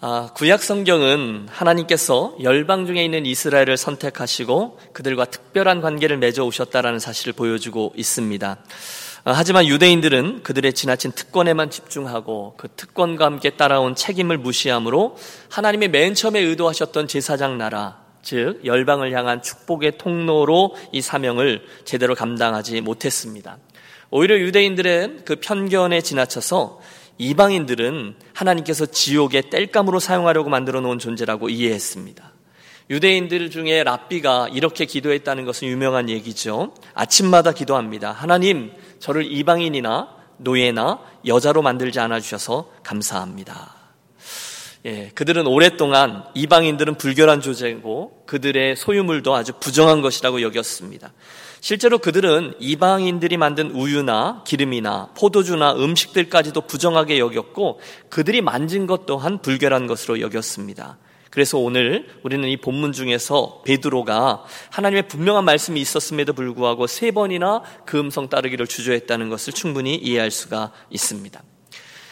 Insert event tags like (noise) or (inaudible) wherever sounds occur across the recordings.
아, 구약 성경은 하나님께서 열방 중에 있는 이스라엘을 선택하시고 그들과 특별한 관계를 맺어 오셨다라는 사실을 보여주고 있습니다. 아, 하지만 유대인들은 그들의 지나친 특권에만 집중하고 그 특권과 함께 따라온 책임을 무시함으로 하나님의 맨 처음에 의도하셨던 제사장 나라, 즉 열방을 향한 축복의 통로로 이 사명을 제대로 감당하지 못했습니다. 오히려 유대인들은 그 편견에 지나쳐서 이방인들은 하나님께서 지옥의 땔감으로 사용하려고 만들어 놓은 존재라고 이해했습니다. 유대인들 중에 랍비가 이렇게 기도했다는 것은 유명한 얘기죠. 아침마다 기도합니다. 하나님, 저를 이방인이나 노예나 여자로 만들지 않아 주셔서 감사합니다. 예, 그들은 오랫동안 이방인들은 불결한 존재고 그들의 소유물도 아주 부정한 것이라고 여겼습니다. 실제로 그들은 이방인들이 만든 우유나 기름이나 포도주나 음식들까지도 부정하게 여겼고 그들이 만진 것 또한 불결한 것으로 여겼습니다. 그래서 오늘 우리는 이 본문 중에서 베드로가 하나님의 분명한 말씀이 있었음에도 불구하고 세 번이나 그 음성 따르기를 주저했다는 것을 충분히 이해할 수가 있습니다.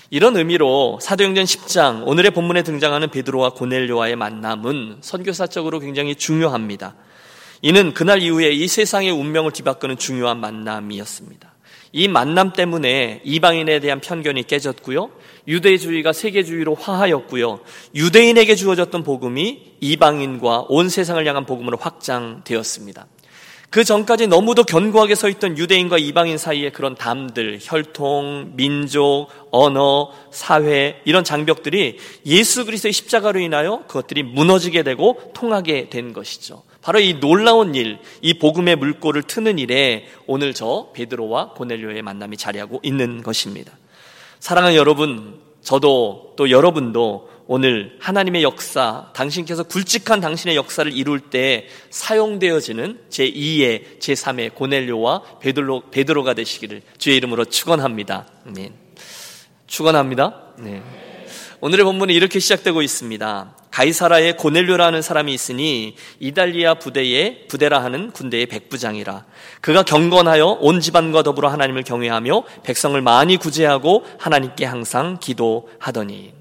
이런 의미로 사도행전 10장 오늘의 본문에 등장하는 베드로와 고넬료와의 만남은 선교사적으로 굉장히 중요합니다. 이는 그날 이후에 이 세상의 운명을 뒤바꾸는 중요한 만남이었습니다. 이 만남 때문에 이방인에 대한 편견이 깨졌고요. 유대주의가 세계주의로 화하였고요. 유대인에게 주어졌던 복음이 이방인과 온 세상을 향한 복음으로 확장되었습니다. 그 전까지 너무도 견고하게 서 있던 유대인과 이방인 사이에 그런 담들, 혈통, 민족, 언어, 사회 이런 장벽들이 예수 그리스도의 십자가로 인하여 그것들이 무너지게 되고 통하게 된 것이죠. 바로 이 놀라운 일, 이 복음의 물꼬를 트는 일에 오늘 저 베드로와 고넬료의 만남이 자리하고 있는 것입니다. 사랑하는 여러분, 저도 또 여러분도 오늘 하나님의 역사, 당신께서 굵직한 당신의 역사를 이룰 때 사용되어지는 제2의, 제3의 고넬료와 베드로, 베드로가 되시기를 주의 이름으로 축원합니다. 아멘. 축원합니다. 네. 오늘의 본문은 이렇게 시작되고 있습니다. 가이사라에 고넬료라는 사람이 있으니 이달리아 부대의 부대라 하는 군대의 백부장이라. 그가 경건하여 온 집안과 더불어 하나님을 경외하며 백성을 많이 구제하고 하나님께 항상 기도하더니.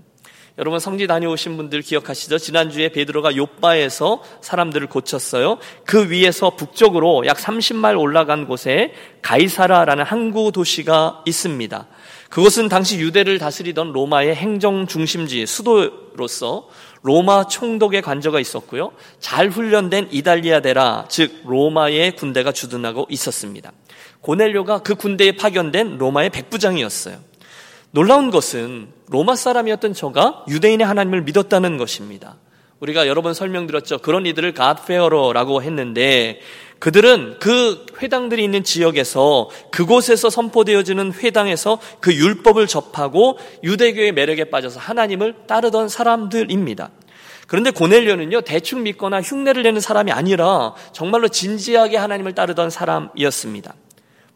여러분 성지 다녀오신 분들 기억하시죠? 지난주에 베드로가 요바에서 사람들을 고쳤어요. 그 위에서 북쪽으로 약 30마일 올라간 곳에 가이사라라는 항구 도시가 있습니다. 그것은 당시 유대를 다스리던 로마의 행정 중심지, 수도로서 로마 총독의 관저가 있었고요. 잘 훈련된 이달리아데라, 즉 로마의 군대가 주둔하고 있었습니다. 고넬료가 그 군대에 파견된 로마의 백부장이었어요. 놀라운 것은 로마 사람이었던 저가 유대인의 하나님을 믿었다는 것입니다. 우리가 여러 번 설명드렸죠. 그런 이들을 갓페어로라고 했는데 그들은 그 회당들이 있는 지역에서 그곳에서 선포되어지는 회당에서 그 율법을 접하고 유대교의 매력에 빠져서 하나님을 따르던 사람들입니다. 그런데 고넬료는요, 대충 믿거나 흉내를 내는 사람이 아니라 정말로 진지하게 하나님을 따르던 사람이었습니다.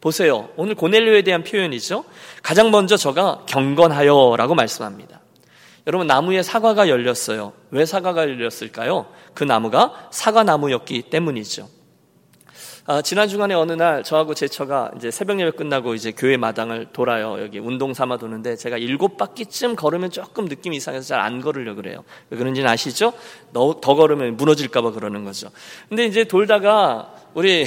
보세요. 오늘 고넬료에 대한 표현이죠. 가장 먼저 저가 경건하여 라고 말씀합니다. 여러분, 나무에 사과가 열렸어요. 왜 사과가 열렸을까요? 그 나무가 사과나무였기 때문이죠. 아, 지난 주간에 어느 날 저하고 제 처가 이제 새벽 예배 끝나고 이제 교회 마당을 돌아요. 여기 운동 삼아 도는데 제가 일곱 바퀴쯤 걸으면 조금 느낌이 이상해서 잘 안 걸으려고 그래요. 왜 그런지는 아시죠? 더, 더 걸으면 무너질까봐 그러는 거죠. 근데 이제 돌다가 우리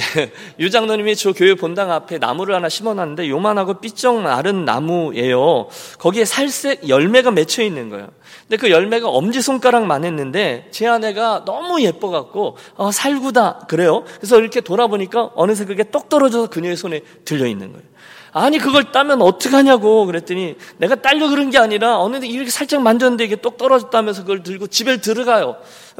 유 장로님이 저 교회 본당 앞에 나무를 하나 심어놨는데 요만하고 삐쩍 마른 나무예요. 거기에 살색 열매가 맺혀 있는 거예요. 근데 그 열매가 엄지 손가락만 했는데 제 아내가 너무 예뻐갖고 어, 살구다 그래요. 그래서 이렇게 돌아보니까 어느새 그게 똑 떨어져서 그녀의 손에 들려 있는 거예요. 아니 그걸 따면 어떡하냐고 그랬더니 내가 딸려 그런 게 아니라 어느 데 이렇게 살짝 만졌는데 이게 똑 떨어졌다면서 그걸 들고 집에 들어가요.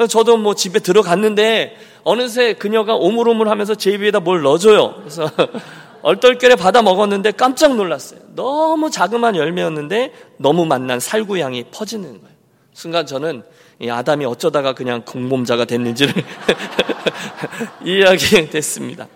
저도 뭐 집에 들어갔는데 어느새 그녀가 오물오물하면서 제 입에다 뭘 넣어줘요. 그래서 (laughs) 얼떨결에 받아 먹었는데 깜짝 놀랐어요. 너무 자그마한 열매였는데 너무 맛난 살구향이 퍼지는 거예요. 순간 저는 이 아담이 어쩌다가 그냥 공범자가 됐는지를 (laughs) 이해하게 됐습니다.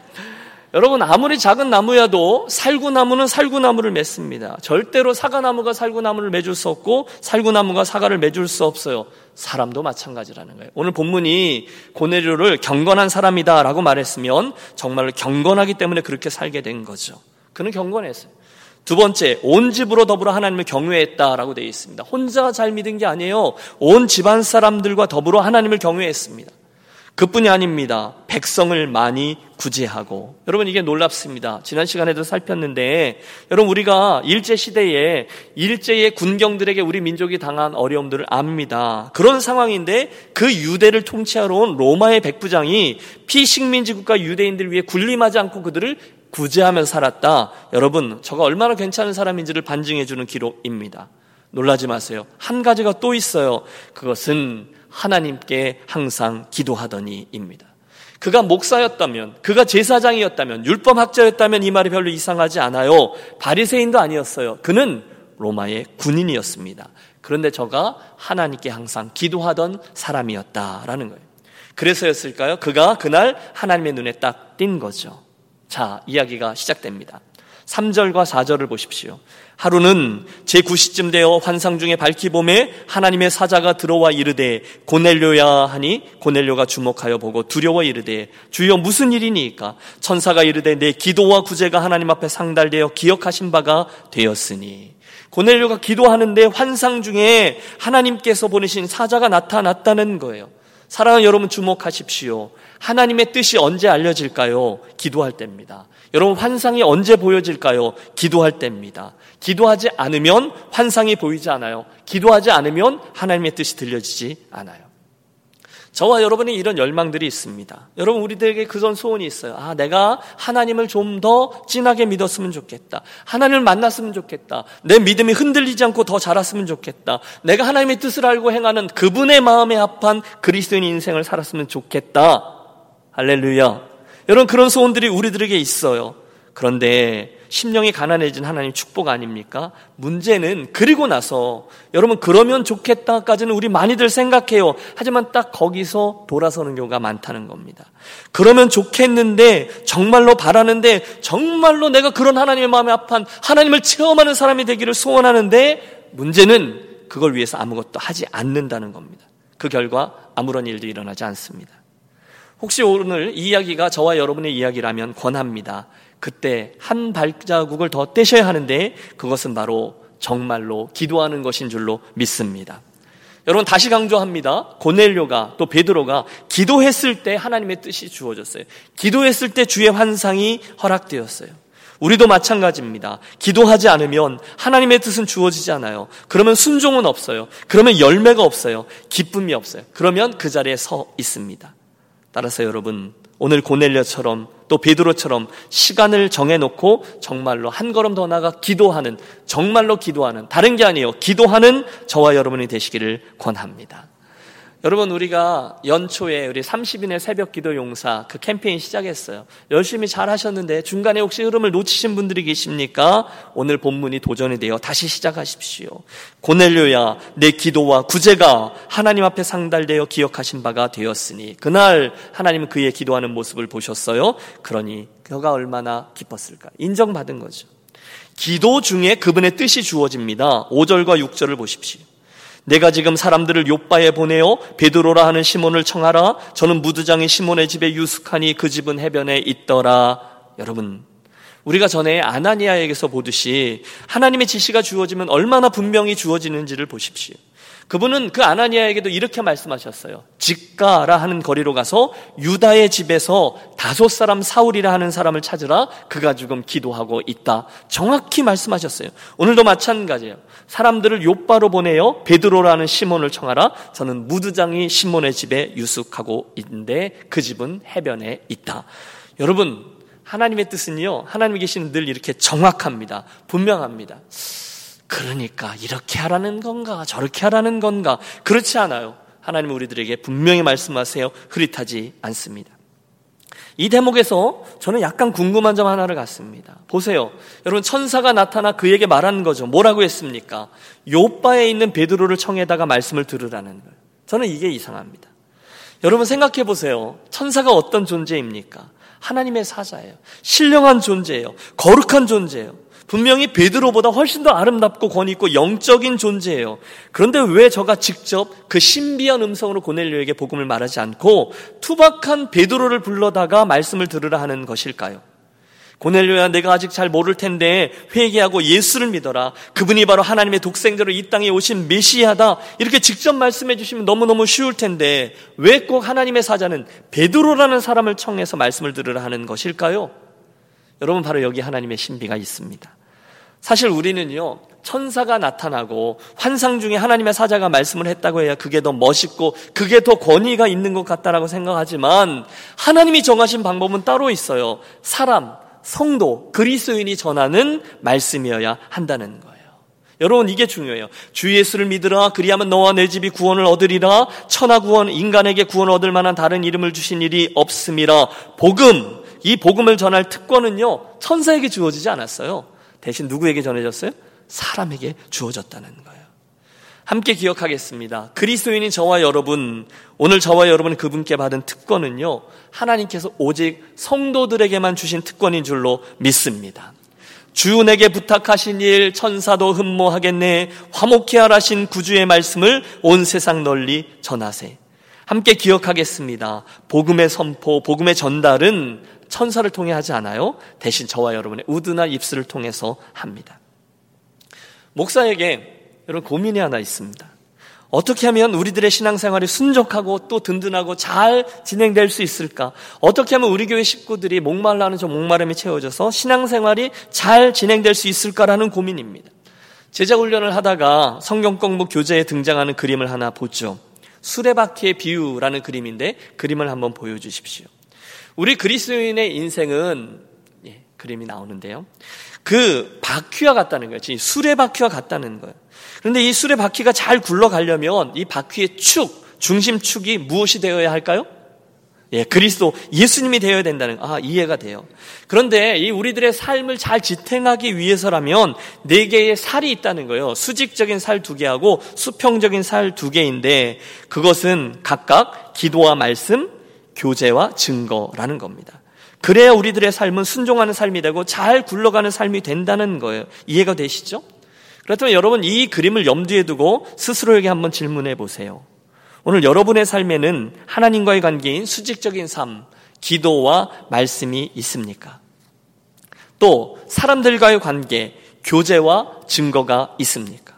여러분 아무리 작은 나무야도 살구나무는 살구나무를 맺습니다. 절대로 사과나무가 살구나무를 맺을 수 없고 살구나무가 사과를 맺을 수 없어요. 사람도 마찬가지라는 거예요. 오늘 본문이 고네료를 경건한 사람이다라고 말했으면 정말로 경건하기 때문에 그렇게 살게 된 거죠. 그는 경건했어요. 두 번째, 온 집으로 더불어 하나님을 경외했다라고 되어 있습니다. 혼자 잘 믿은 게 아니에요. 온 집안 사람들과 더불어 하나님을 경외했습니다. 그뿐이 아닙니다. 백성을 많이 구제하고. 여러분 이게 놀랍습니다. 지난 시간에도 살폈는데 여러분 우리가 일제 시대에 일제의 군경들에게 우리 민족이 당한 어려움들을 압니다. 그런 상황인데 그 유대를 통치하러 온 로마의 백부장이 피식민지 국가 유대인들 위해 군림하지 않고 그들을 구제하며 살았다. 여러분, 저가 얼마나 괜찮은 사람인지를 반증해 주는 기록입니다. 놀라지 마세요. 한 가지가 또 있어요. 그것은 하나님께 항상 기도하더니입니다. 그가 목사였다면, 그가 제사장이었다면, 율법학자였다면 이 말이 별로 이상하지 않아요. 바리새인도 아니었어요. 그는 로마의 군인이었습니다. 그런데 저가 하나님께 항상 기도하던 사람이었다라는 거예요. 그래서였을까요? 그가 그날 하나님의 눈에 딱 띈 거죠. 자, 이야기가 시작됩니다. 3절과 4절을 보십시오. 하루는 제9시쯤 되어 환상 중에 밝히 봄에 하나님의 사자가 들어와 이르되 고넬료야 하니 고넬료가 주목하여 보고 두려워 이르되 주여 무슨 일이니까 천사가 이르되 내 기도와 구제가 하나님 앞에 상달되어 기억하신 바가 되었으니 고넬료가 기도하는데 환상 중에 하나님께서 보내신 사자가 나타났다는 거예요. 사랑하는 여러분 주목하십시오. 하나님의 뜻이 언제 알려질까요? 기도할 때입니다. 여러분 환상이 언제 보여질까요? 기도할 때입니다. 기도하지 않으면 환상이 보이지 않아요. 기도하지 않으면 하나님의 뜻이 들려지지 않아요. 저와 여러분이 이런 열망들이 있습니다. 여러분 우리들에게 그런 소원이 있어요. 아, 내가 하나님을 좀 더 진하게 믿었으면 좋겠다. 하나님을 만났으면 좋겠다. 내 믿음이 흔들리지 않고 더 자랐으면 좋겠다. 내가 하나님의 뜻을 알고 행하는 그분의 마음에 합한 그리스도인 인생을 살았으면 좋겠다. 할렐루야. 여러분 그런 소원들이 우리들에게 있어요. 그런데 심령이 가난해진 하나님 축복 아닙니까? 문제는 그리고 나서 여러분 그러면 좋겠다까지는 우리 많이들 생각해요. 하지만 딱 거기서 돌아서는 경우가 많다는 겁니다. 그러면 좋겠는데 정말로 바라는데 정말로 내가 그런 하나님의 마음에 합한 하나님을 체험하는 사람이 되기를 소원하는데 문제는 그걸 위해서 아무것도 하지 않는다는 겁니다. 그 결과 아무런 일도 일어나지 않습니다. 혹시 오늘 이 이야기가 저와 여러분의 이야기라면 권합니다. 그때 한 발자국을 더 떼셔야 하는데 그것은 바로 정말로 기도하는 것인 줄로 믿습니다. 여러분 다시 강조합니다. 고넬료가 또 베드로가 기도했을 때 하나님의 뜻이 주어졌어요. 기도했을 때 주의 환상이 허락되었어요. 우리도 마찬가지입니다. 기도하지 않으면 하나님의 뜻은 주어지지 않아요. 그러면 순종은 없어요. 그러면 열매가 없어요. 기쁨이 없어요. 그러면 그 자리에 서 있습니다. 따라서 여러분 오늘 고넬려처럼 또 베드로처럼 시간을 정해놓고 정말로 한 걸음 더 나가 기도하는 정말로 기도하는 다른 게 아니에요. 기도하는 저와 여러분이 되시기를 권합니다. 여러분 우리가 연초에 우리 30인의 새벽 기도 용사 그 캠페인 시작했어요. 열심히 잘 하셨는데 중간에 혹시 흐름을 놓치신 분들이 계십니까? 오늘 본문이 도전이 되어 다시 시작하십시오. 고넬료야 내 기도와 구제가 하나님 앞에 상달되어 기억하신 바가 되었으니 그날 하나님은 그의 기도하는 모습을 보셨어요. 그러니 그가 얼마나 기뻤을까? 인정받은 거죠. 기도 중에 그분의 뜻이 주어집니다. 5절과 6절을 보십시오. 내가 지금 사람들을 요바에 보내어 베드로라 하는 시몬을 청하라. 저는 무두장인 시몬의 집에 유숙하니 그 집은 해변에 있더라. 여러분, 우리가 전에 아나니아에게서 보듯이 하나님의 지시가 주어지면 얼마나 분명히 주어지는지를 보십시오. 그분은 그 아나니아에게도 이렇게 말씀하셨어요. 직가라 하는 거리로 가서 유다의 집에서 다섯 사람 사울이라 하는 사람을 찾으라. 그가 지금 기도하고 있다. 정확히 말씀하셨어요. 오늘도 마찬가지예요. 사람들을 요바로 보내어 베드로라는 시몬을 청하라. 저는 무드장이 시몬의 집에 유숙하고 있는데 그 집은 해변에 있다. 여러분, 하나님의 뜻은요. 하나님이 계시는 늘 이렇게 정확합니다. 분명합니다. 그러니까 이렇게 하라는 건가 저렇게 하라는 건가 그렇지 않아요. 하나님은 우리들에게 분명히 말씀하세요. 흐릿하지 않습니다. 이 대목에서 저는 약간 궁금한 점 하나를 갖습니다. 보세요. 여러분 천사가 나타나 그에게 말하는 거죠. 뭐라고 했습니까? 요바에 있는 베드로를 청해다가 말씀을 들으라는 거예요. 저는 이게 이상합니다. 여러분 생각해 보세요. 천사가 어떤 존재입니까? 하나님의 사자예요. 신령한 존재예요. 거룩한 존재예요. 분명히 베드로보다 훨씬 더 아름답고 권위 있고 영적인 존재예요. 그런데 왜 저가 직접 그 신비한 음성으로 고넬료에게 복음을 말하지 않고 투박한 베드로를 불러다가 말씀을 들으라 하는 것일까요? 고넬료야 내가 아직 잘 모를 텐데 회개하고 예수를 믿어라. 그분이 바로 하나님의 독생자로 이 땅에 오신 메시아다. 이렇게 직접 말씀해 주시면 너무너무 쉬울 텐데 왜 꼭 하나님의 사자는 베드로라는 사람을 청해서 말씀을 들으라 하는 것일까요? 여러분 바로 여기 하나님의 신비가 있습니다. 사실 우리는요, 천사가 나타나고 환상 중에 하나님의 사자가 말씀을 했다고 해야 그게 더 멋있고 그게 더 권위가 있는 것 같다라고 생각하지만 하나님이 정하신 방법은 따로 있어요. 사람, 성도, 그리스도인이 전하는 말씀이어야 한다는 거예요. 여러분 이게 중요해요. 주 예수를 믿으라 그리하면 너와 내 집이 구원을 얻으리라 천하 구원 인간에게 구원 얻을 만한 다른 이름을 주신 일이 없음이라 복음 이 복음을 전할 특권은요 천사에게 주어지지 않았어요. 대신 누구에게 전해졌어요? 사람에게 주어졌다는 거예요. 함께 기억하겠습니다. 그리스도인인 저와 여러분, 오늘 저와 여러분 그분께 받은 특권은요, 하나님께서 오직 성도들에게만 주신 특권인 줄로 믿습니다. 주 내게 부탁하신 일 천사도 흠모하겠네 화목케 하라신 구주의 말씀을 온 세상 널리 전하세. 함께 기억하겠습니다. 복음의 선포, 복음의 전달은 천사를 통해 하지 않아요. 대신 저와 여러분의 우드나 입술을 통해서 합니다. 목사에게 여러분 고민이 하나 있습니다. 어떻게 하면 우리들의 신앙생활이 순적하고 또 든든하고 잘 진행될 수 있을까? 어떻게 하면 우리 교회 식구들이 목말라는 저 목마름이 채워져서 신앙생활이 잘 진행될 수 있을까라는 고민입니다. 제자 훈련을 하다가 성경 공부 교재에 등장하는 그림을 하나 보죠. 수레바퀴의 비유라는 그림인데 그림을 한번 보여주십시오. 우리 그리스도인의 인생은 예, 그림이 나오는데요. 그 바퀴와 같다는 거예요. 수레 바퀴와 같다는 거예요. 그런데 이 수레 바퀴가 잘 굴러가려면 이 바퀴의 축, 중심축이 무엇이 되어야 할까요? 예, 그리스도 예수님이 되어야 된다는 아 이해가 돼요. 그런데 이 우리들의 삶을 잘 지탱하기 위해서라면 네 개의 살이 있다는 거예요. 수직적인 살 두 개하고 수평적인 살 두 개인데 그것은 각각 기도와 말씀, 교제와 증거라는 겁니다. 그래야 우리들의 삶은 순종하는 삶이 되고 잘 굴러가는 삶이 된다는 거예요. 이해가 되시죠? 그렇다면 여러분 이 그림을 염두에 두고 스스로에게 한번 질문해 보세요. 오늘 여러분의 삶에는 하나님과의 관계인 수직적인 삶, 기도와 말씀이 있습니까? 또 사람들과의 관계, 교제와 증거가 있습니까?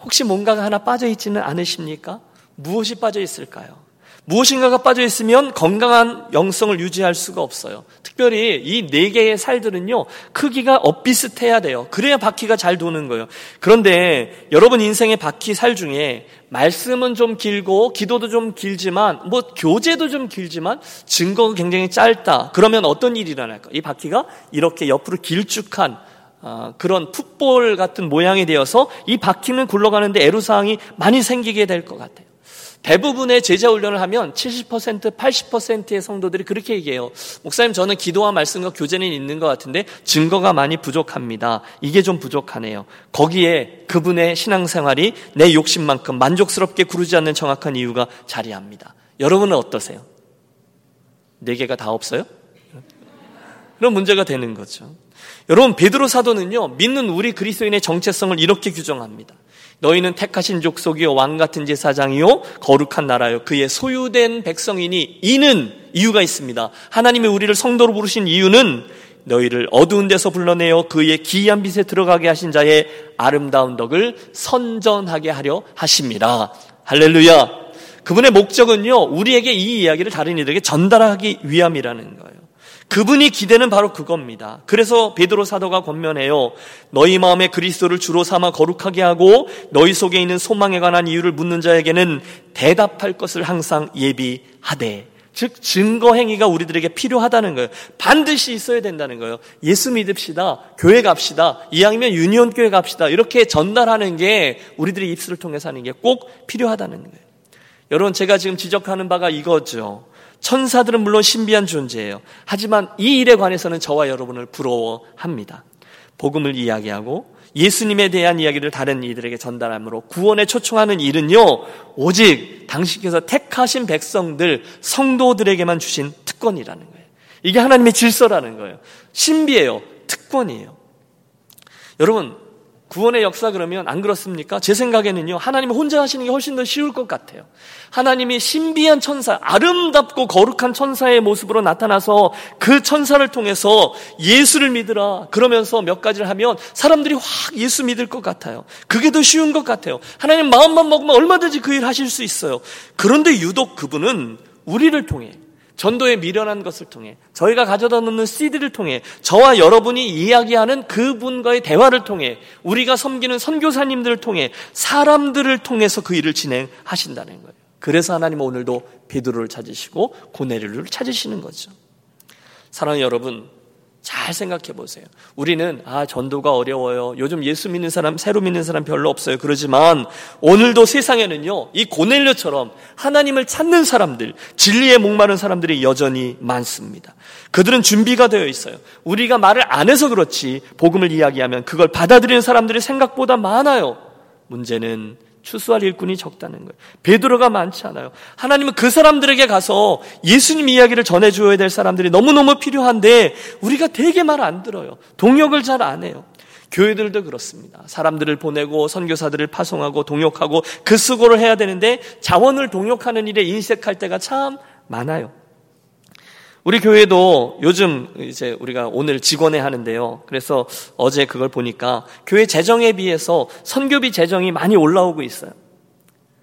혹시 뭔가가 하나 빠져 있지는 않으십니까? 무엇이 빠져 있을까요? 무엇인가가 빠져 있으면 건강한 영성을 유지할 수가 없어요. 특별히 이 네 개의 살들은요, 크기가 엇비슷해야 돼요. 그래야 바퀴가 잘 도는 거예요. 그런데 여러분 인생의 바퀴 살 중에 말씀은 좀 길고, 기도도 좀 길지만, 뭐 교제도 좀 길지만, 증거가 굉장히 짧다. 그러면 어떤 일이 일어날까? 이 바퀴가 이렇게 옆으로 길쭉한 어, 그런 풋볼 같은 모양이 되어서 이 바퀴는 굴러가는데 애로사항이 많이 생기게 될 것 같아요. 대부분의 제자 훈련을 하면 70% 80%의 성도들이 그렇게 얘기해요. 목사님 저는 기도와 말씀과 교제는 있는 것 같은데 증거가 많이 부족합니다. 이게 좀 부족하네요. 거기에 그분의 신앙생활이 내 욕심만큼 만족스럽게 구르지 않는 정확한 이유가 자리합니다. 여러분은 어떠세요? 네 개가 다 없어요? 그런 문제가 되는 거죠. 여러분 베드로 사도는요 믿는 우리 그리스도인의 정체성을 이렇게 규정합니다. 너희는 택하신 족속이요 왕 같은 제사장이요 거룩한 나라요 그의 소유된 백성이니 이는 이유가 있습니다. 하나님이 우리를 성도로 부르신 이유는 너희를 어두운 데서 불러내어 그의 기이한 빛에 들어가게 하신 자의 아름다운 덕을 선전하게 하려 하십니다. 할렐루야. 그분의 목적은요, 우리에게 이 이야기를 다른 이들에게 전달하기 위함이라는 거예요. 그분이 기대는 바로 그겁니다. 그래서 베드로 사도가 권면해요. 너희 마음에 그리스도를 주로 삼아 거룩하게 하고 너희 속에 있는 소망에 관한 이유를 묻는 자에게는 대답할 것을 항상 예비하되. 즉 증거 행위가 우리들에게 필요하다는 거예요. 반드시 있어야 된다는 거예요. 예수 믿읍시다. 교회 갑시다. 이왕이면 유니온 교회 갑시다. 이렇게 전달하는 게 우리들의 입술을 통해서 하는 게 꼭 필요하다는 거예요. 여러분 제가 지금 지적하는 바가 이거죠. 천사들은 물론 신비한 존재예요. 하지만 이 일에 관해서는 저와 여러분을 부러워합니다. 복음을 이야기하고 예수님에 대한 이야기를 다른 이들에게 전달함으로 구원에 초청하는 일은요, 오직 당신께서 택하신 백성들, 성도들에게만 주신 특권이라는 거예요. 이게 하나님의 질서라는 거예요. 신비예요. 특권이에요. 여러분, 구원의 역사 그러면 안 그렇습니까? 제 생각에는요, 하나님 혼자 하시는 게 훨씬 더 쉬울 것 같아요. 하나님이 신비한 천사, 아름답고 거룩한 천사의 모습으로 나타나서 그 천사를 통해서 예수를 믿으라. 그러면서 몇 가지를 하면 사람들이 확 예수 믿을 것 같아요. 그게 더 쉬운 것 같아요. 하나님 마음만 먹으면 얼마든지 그 일 하실 수 있어요. 그런데 유독 그분은 우리를 통해 전도에 미련한 것을 통해 저희가 가져다 놓는 CD를 통해 저와 여러분이 이야기하는 그분과의 대화를 통해 우리가 섬기는 선교사님들을 통해 사람들을 통해서 그 일을 진행하신다는 거예요. 그래서 하나님은 오늘도 베드로를 찾으시고 고네르를 찾으시는 거죠. 사랑하는 여러분, 잘 생각해 보세요. 우리는 아 전도가 어려워요. 요즘 예수 믿는 사람 새로 믿는 사람 별로 없어요. 그러지만 오늘도 세상에는요. 이 고넬료처럼 하나님을 찾는 사람들, 진리에 목마른 사람들이 여전히 많습니다. 그들은 준비가 되어 있어요. 우리가 말을 안 해서 그렇지 복음을 이야기하면 그걸 받아들이는 사람들이 생각보다 많아요. 문제는 추수할 일꾼이 적다는 거예요. 베드로가 많지 않아요. 하나님은 그 사람들에게 가서 예수님 이야기를 전해줘야 될 사람들이 너무너무 필요한데 우리가 되게 말 안 들어요. 동역을 잘 안 해요. 교회들도 그렇습니다. 사람들을 보내고 선교사들을 파송하고 동역하고 그 수고를 해야 되는데 자원을 동역하는 일에 인색할 때가 참 많아요. 우리 교회도 요즘 이제 우리가 오늘 직원회 하는데요. 그래서 어제 그걸 보니까 교회 재정에 비해서 선교비 재정이 많이 올라오고 있어요.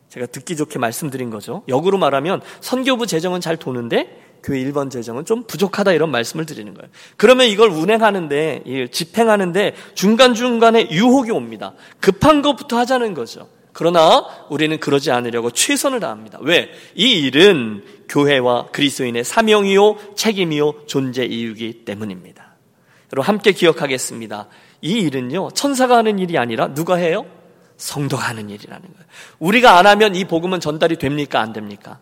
제가 듣기 좋게 말씀드린 거죠. 역으로 말하면 선교부 재정은 잘 도는데 교회 1번 재정은 좀 부족하다 이런 말씀을 드리는 거예요. 그러면 이걸 운행하는데, 집행하는데 중간중간에 유혹이 옵니다. 급한 것부터 하자는 거죠. 그러나 우리는 그러지 않으려고 최선을 다합니다. 왜? 이 일은 교회와 그리스도인의 사명이요, 책임이요, 존재 이유이기 때문입니다. 여러분 함께 기억하겠습니다. 이 일은요, 천사가 하는 일이 아니라 누가 해요? 성도가 하는 일이라는 거예요. 우리가 안 하면 이 복음은 전달이 됩니까? 안 됩니까?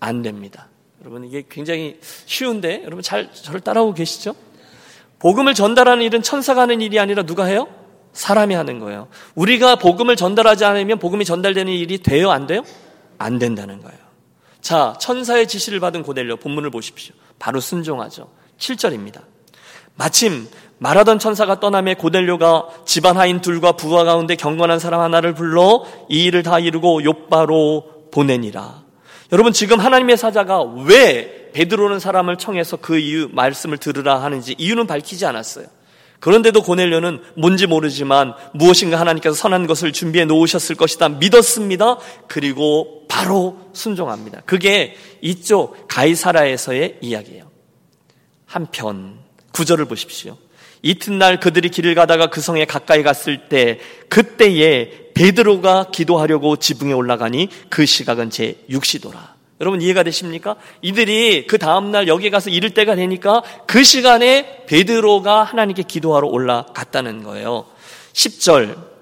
안 됩니다. 여러분 이게 굉장히 쉬운데 여러분 잘 저를 따라오고 계시죠? 복음을 전달하는 일은 천사가 하는 일이 아니라 누가 해요? 사람이 하는 거예요. 우리가 복음을 전달하지 않으면 복음이 전달되는 일이 돼요? 안 돼요? 안 된다는 거예요. 자, 천사의 지시를 받은 고넬료 본문을 보십시오. 바로 순종하죠. 7절입니다. 마침 말하던 천사가 떠남에 고넬료가 집안 하인 둘과 부하 가운데 경건한 사람 하나를 불러 이 일을 다 이루고 욕바로 보내니라. 여러분 지금 하나님의 사자가 왜 베드로는 사람을 청해서 그 이유 말씀을 들으라 하는지 이유는 밝히지 않았어요. 그런데도 고넬료는 뭔지 모르지만 무엇인가 하나님께서 선한 것을 준비해 놓으셨을 것이다 믿었습니다. 그리고 바로 순종합니다. 그게 이쪽 가이사라에서의 이야기예요. 한편 구절을 보십시오. 이튿날 그들이 길을 가다가 그 성에 가까이 갔을 때 그때에 베드로가 기도하려고 지붕에 올라가니 그 시각은 제 6시도라. 여러분 이해가 되십니까? 이들이 그 다음날 여기 가서 이를 때가 되니까 그 시간에 베드로가 하나님께 기도하러 올라갔다는 거예요. 10절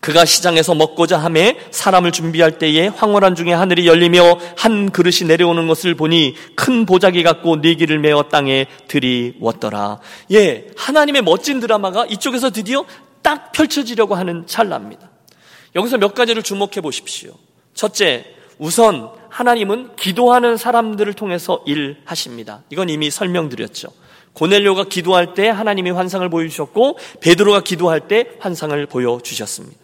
그가 시장에서 먹고자 함에 사람을 준비할 때에 황홀한 중에 하늘이 열리며 한 그릇이 내려오는 것을 보니 큰 보자기 갖고 네기를 메어 땅에 들이웠더라. 예, 하나님의 멋진 드라마가 이쪽에서 드디어 딱 펼쳐지려고 하는 찰나입니다. 여기서 몇 가지를 주목해 보십시오. 첫째, 우선 하나님은 기도하는 사람들을 통해서 일하십니다. 이건 이미 설명드렸죠. 고넬료가 기도할 때 하나님이 환상을 보여주셨고 베드로가 기도할 때 환상을 보여주셨습니다.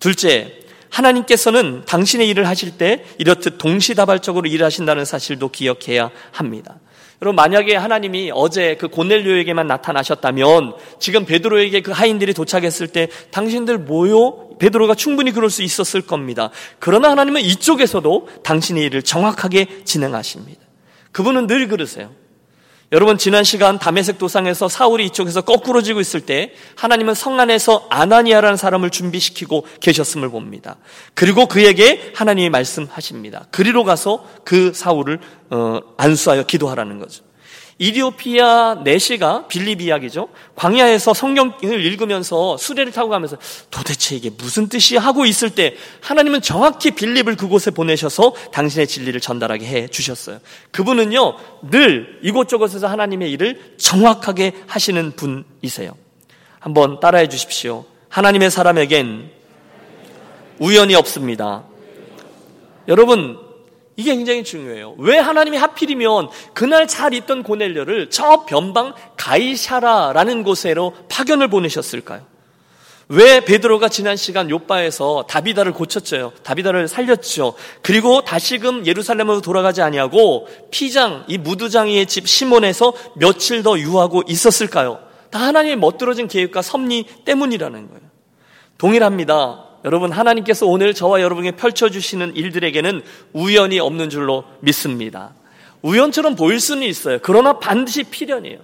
둘째, 하나님께서는 당신의 일을 하실 때 이렇듯 동시다발적으로 일하신다는 사실도 기억해야 합니다. 여러분 만약에 하나님이 어제 그 고넬료에게만 나타나셨다면 지금 베드로에게 그 하인들이 도착했을 때 당신들 뭐요? 베드로가 충분히 그럴 수 있었을 겁니다. 그러나 하나님은 이쪽에서도 당신의 일을 정확하게 진행하십니다. 그분은 늘 그러세요. 여러분 지난 시간 담에색 도상에서 사울이 이쪽에서 거꾸로 지고 있을 때 하나님은 성 안에서 아나니아라는 사람을 준비시키고 계셨음을 봅니다. 그리고 그에게 하나님이 말씀하십니다. 그리로 가서 그 사울을 어, 안수하여 기도하라는 거죠. 이디오피아 내시가 빌립 이야기죠. 광야에서 성경을 읽으면서 수레를 타고 가면서 도대체 이게 무슨 뜻이 하고 있을 때 하나님은 정확히 빌립을 그곳에 보내셔서 당신의 진리를 전달하게 해 주셨어요. 그분은요, 늘 이곳저곳에서 하나님의 일을 정확하게 하시는 분이세요. 한번 따라해 주십시오. 하나님의 사람에겐 우연이 없습니다. 여러분, 이게 굉장히 중요해요. 왜 하나님이 하필이면 그날 잘 있던 고넬료를 저 변방 가이샤라라는 곳에로 파견을 보내셨을까요? 왜 베드로가 지난 시간 요바에서 다비다를 고쳤죠. 다비다를 살렸죠. 그리고 다시금 예루살렘으로 돌아가지 아니하고 피장 이 무두장이의 집 시몬에서 며칠 더 유하고 있었을까요? 다 하나님의 멋들어진 계획과 섭리 때문이라는 거예요. 동일합니다. 여러분 하나님께서 오늘 저와 여러분에게 펼쳐주시는 일들에게는 우연이 없는 줄로 믿습니다. 우연처럼 보일 수는 있어요. 그러나 반드시 필연이에요.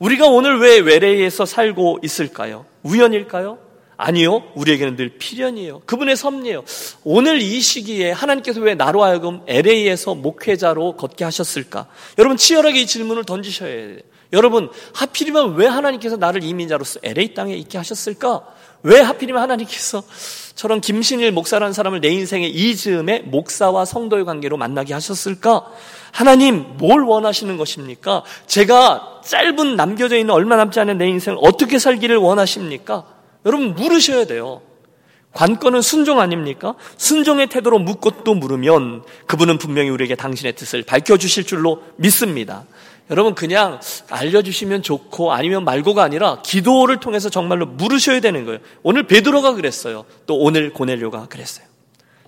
우리가 오늘 왜 외래에서 살고 있을까요? 우연일까요? 아니요. 우리에게는 늘 필연이에요. 그분의 섭리예요. 오늘 이 시기에 하나님께서 왜 나로 하여금 LA에서 목회자로 걷게 하셨을까? 여러분 치열하게 이 질문을 던지셔야 돼요. 여러분 하필이면 왜 하나님께서 나를 이민자로서 LA 땅에 있게 하셨을까? 왜 하필이면 하나님께서 저런 김신일 목사라는 사람을 내 인생의 이 즈음에 목사와 성도의 관계로 만나게 하셨을까? 하나님 뭘 원하시는 것입니까? 제가 짧은 남겨져 있는 얼마 남지 않은 내 인생을 어떻게 살기를 원하십니까? 여러분 물으셔야 돼요. 관건은 순종 아닙니까? 순종의 태도로 묻고 또 물으면 그분은 분명히 우리에게 당신의 뜻을 밝혀주실 줄로 믿습니다. 여러분 그냥 알려주시면 좋고 아니면 말고가 아니라 기도를 통해서 정말로 물으셔야 되는 거예요. 오늘 베드로가 그랬어요. 또 오늘 고넬료가 그랬어요.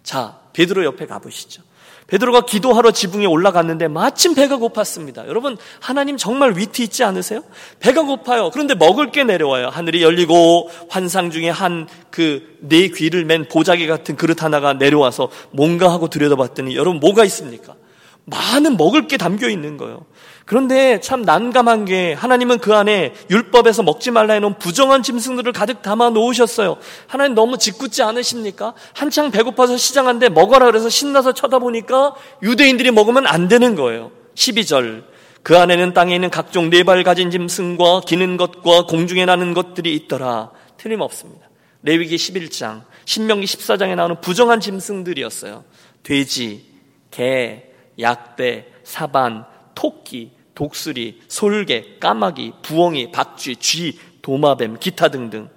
자, 베드로 옆에 가보시죠. 베드로가 기도하러 지붕에 올라갔는데 마침 배가 고팠습니다. 여러분 하나님 정말 위트 있지 않으세요? 배가 고파요. 그런데 먹을 게 내려와요. 하늘이 열리고 환상 중에 한 그 네 귀를 맨 보자기 같은 그릇 하나가 내려와서 뭔가 하고 들여다봤더니 여러분 뭐가 있습니까? 많은 먹을 게 담겨 있는 거예요. 그런데 참 난감한 게 하나님은 그 안에 율법에서 먹지 말라 해놓은 부정한 짐승들을 가득 담아 놓으셨어요. 하나님 너무 짓궂지 않으십니까? 한창 배고파서 시장한데 먹어라 그래서 신나서 쳐다보니까 유대인들이 먹으면 안 되는 거예요. 12절. 그 안에는 땅에 있는 각종 네 발 가진 짐승과 기는 것과 공중에 나는 것들이 있더라. 틀림없습니다. 레위기 11장, 신명기 14장에 나오는 부정한 짐승들이었어요. 돼지, 개, 약대, 사반, 토끼, 독수리, 솔개, 까마귀, 부엉이, 박쥐, 쥐, 도마뱀, 기타 등등.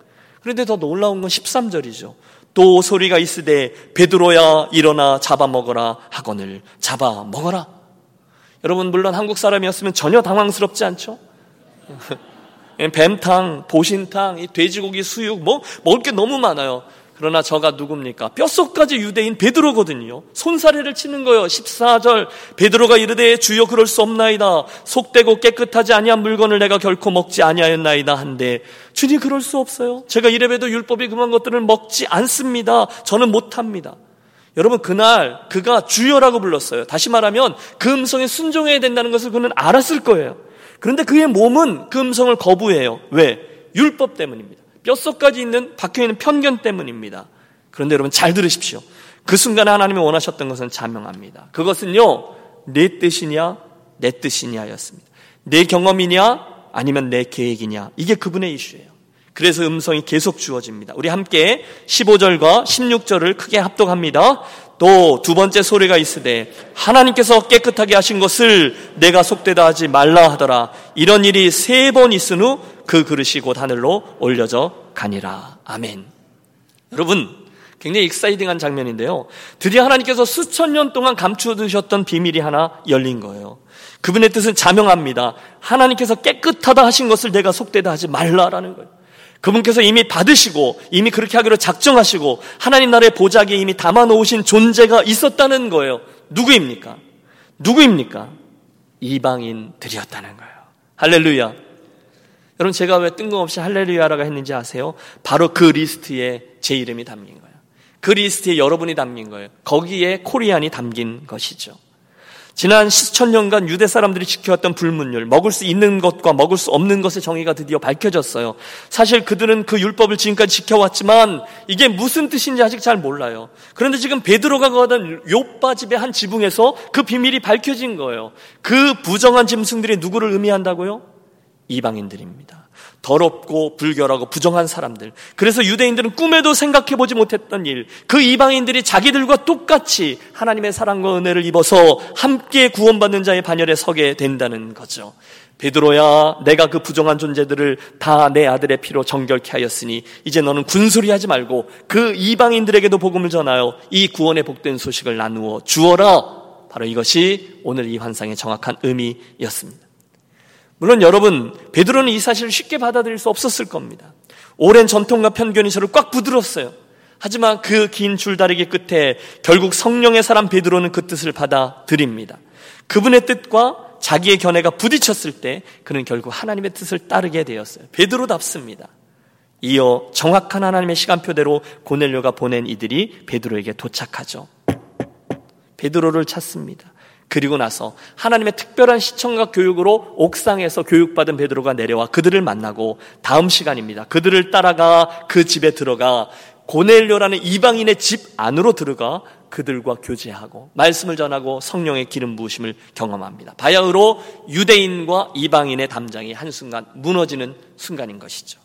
그런데 더 놀라운 건 13절이죠. 또 소리가 있으되 베드로야 일어나 잡아먹어라 하거늘 잡아먹어라. 여러분 물론 한국 사람이었으면 전혀 당황스럽지 않죠? (laughs) 뱀탕, 보신탕, 돼지고기 수육 뭐 먹을 게 너무 많아요. 그러나 저가 누굽니까? 뼛속까지 유대인 베드로거든요. 손사래를 치는 거예요. 14절 베드로가 이르되 주여 그럴 수 없나이다. 속되고 깨끗하지 아니한 물건을 내가 결코 먹지 아니하였나이다 한데 주님 그럴 수 없어요. 제가 이래봬도 율법이 그만 것들을 먹지 않습니다. 저는 못합니다. 여러분 그날 그가 주여라고 불렀어요. 다시 말하면 그 음성에 순종해야 된다는 것을 그는 알았을 거예요. 그런데 그의 몸은 그 음성을 거부해요. 왜? 율법 때문입니다. 뼛속까지 있는 박혀있는 편견 때문입니다. 그런데 여러분 잘 들으십시오. 그 순간에 하나님이 원하셨던 것은 자명합니다. 그것은요, 내 뜻이냐, 내 뜻이냐 였습니다. 내 경험이냐, 아니면 내 계획이냐. 이게 그분의 이슈예요. 그래서 음성이 계속 주어집니다. 우리 함께 15절과 16절을 크게 합독합니다. 또 두 번째 소리가 있으되 하나님께서 깨끗하게 하신 것을 내가 속되다 하지 말라 하더라. 이런 일이 세 번 있은 후 그 그릇이 곧 하늘로 올려져 가니라. 아멘. 여러분, 굉장히 익사이딩한 장면인데요. 드디어 하나님께서 수천 년 동안 감추두셨던 비밀이 하나 열린 거예요. 그분의 뜻은 자명합니다. 하나님께서 깨끗하다 하신 것을 내가 속되다 하지 말라라는 거예요. 그분께서 이미 받으시고 이미 그렇게 하기로 작정하시고 하나님 나라의 보자기에 이미 담아 놓으신 존재가 있었다는 거예요. 누구입니까? 누구입니까? 이방인들이었다는 거예요. 할렐루야. 여러분 제가 왜 뜬금없이 할렐루야라고 했는지 아세요? 바로 그 리스트에 제 이름이 담긴 거예요. 그 리스트에 여러분이 담긴 거예요. 거기에 Korean이 담긴 것이죠. 지난 수천 년간 유대 사람들이 지켜왔던 불문율, 먹을 수 있는 것과 먹을 수 없는 것의 정의가 드디어 밝혀졌어요. 사실 그들은 그 율법을 지금까지 지켜왔지만 이게 무슨 뜻인지 아직 잘 몰라요. 그런데 지금 베드로가 가던 요빠 집의 한 지붕에서 그 비밀이 밝혀진 거예요. 그 부정한 짐승들이 누구를 의미한다고요? 이방인들입니다. 더럽고 불결하고 부정한 사람들. 그래서 유대인들은 꿈에도 생각해 보지 못했던 일. 그 이방인들이 자기들과 똑같이 하나님의 사랑과 은혜를 입어서 함께 구원받는 자의 반열에 서게 된다는 거죠. 베드로야, 내가 그 부정한 존재들을 다 내 아들의 피로 정결케 하였으니 이제 너는 군소리 하지 말고 그 이방인들에게도 복음을 전하여 이 구원의 복된 소식을 나누어 주어라. 바로 이것이 오늘 이 환상의 정확한 의미였습니다. 물론 여러분, 베드로는 이 사실을 쉽게 받아들일 수 없었을 겁니다. 오랜 전통과 편견이 저를 꽉 부드렀어요. 하지만 그 긴 줄다리기 끝에 결국 성령의 사람 베드로는 그 뜻을 받아들입니다. 그분의 뜻과 자기의 견해가 부딪혔을 때 그는 결국 하나님의 뜻을 따르게 되었어요. 베드로답습니다. 이어 정확한 하나님의 시간표대로 고넬료가 보낸 이들이 베드로에게 도착하죠. 베드로를 찾습니다. 그리고 나서 하나님의 특별한 시청과 교육으로 옥상에서 교육받은 베드로가 내려와 그들을 만나고 다음 시간입니다. 그들을 따라가 그 집에 들어가 고넬료라는 이방인의 집 안으로 들어가 그들과 교제하고 말씀을 전하고 성령의 기름 부으심을 경험합니다. 바야흐로 유대인과 이방인의 담장이 한순간 무너지는 순간인 것이죠.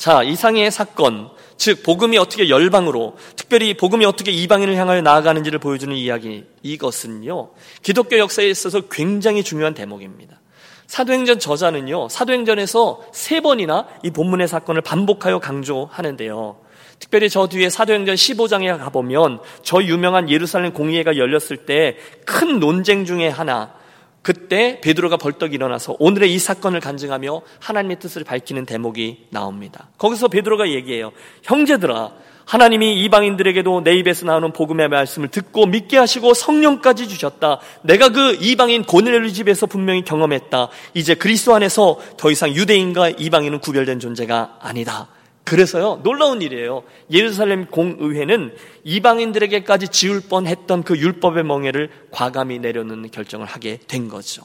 자, 이상의 사건, 즉 복음이 어떻게 열방으로 특별히 복음이 어떻게 이방인을 향하여 나아가는지를 보여주는 이야기 이것은요 기독교 역사에 있어서 굉장히 중요한 대목입니다. 사도행전 저자는요 사도행전에서 세 번이나 이 본문의 사건을 반복하여 강조하는데요. 특별히 저 뒤에 사도행전 15장에 가보면 저 유명한 예루살렘 공의회가 열렸을 때 큰 논쟁 중에 하나 그때 베드로가 벌떡 일어나서 오늘의 이 사건을 간증하며 하나님의 뜻을 밝히는 대목이 나옵니다. 거기서 베드로가 얘기해요. 형제들아, 하나님이 이방인들에게도 내 입에서 나오는 복음의 말씀을 듣고 믿게 하시고 성령까지 주셨다. 내가 그 이방인 고넬료 집에서 분명히 경험했다. 이제 그리스도 안에서 더 이상 유대인과 이방인은 구별된 존재가 아니다. 그래서요, 놀라운 일이에요. 예루살렘 공의회는 이방인들에게까지 지울 뻔 했던 그 율법의 멍해를 과감히 내려놓는 결정을 하게 된 거죠.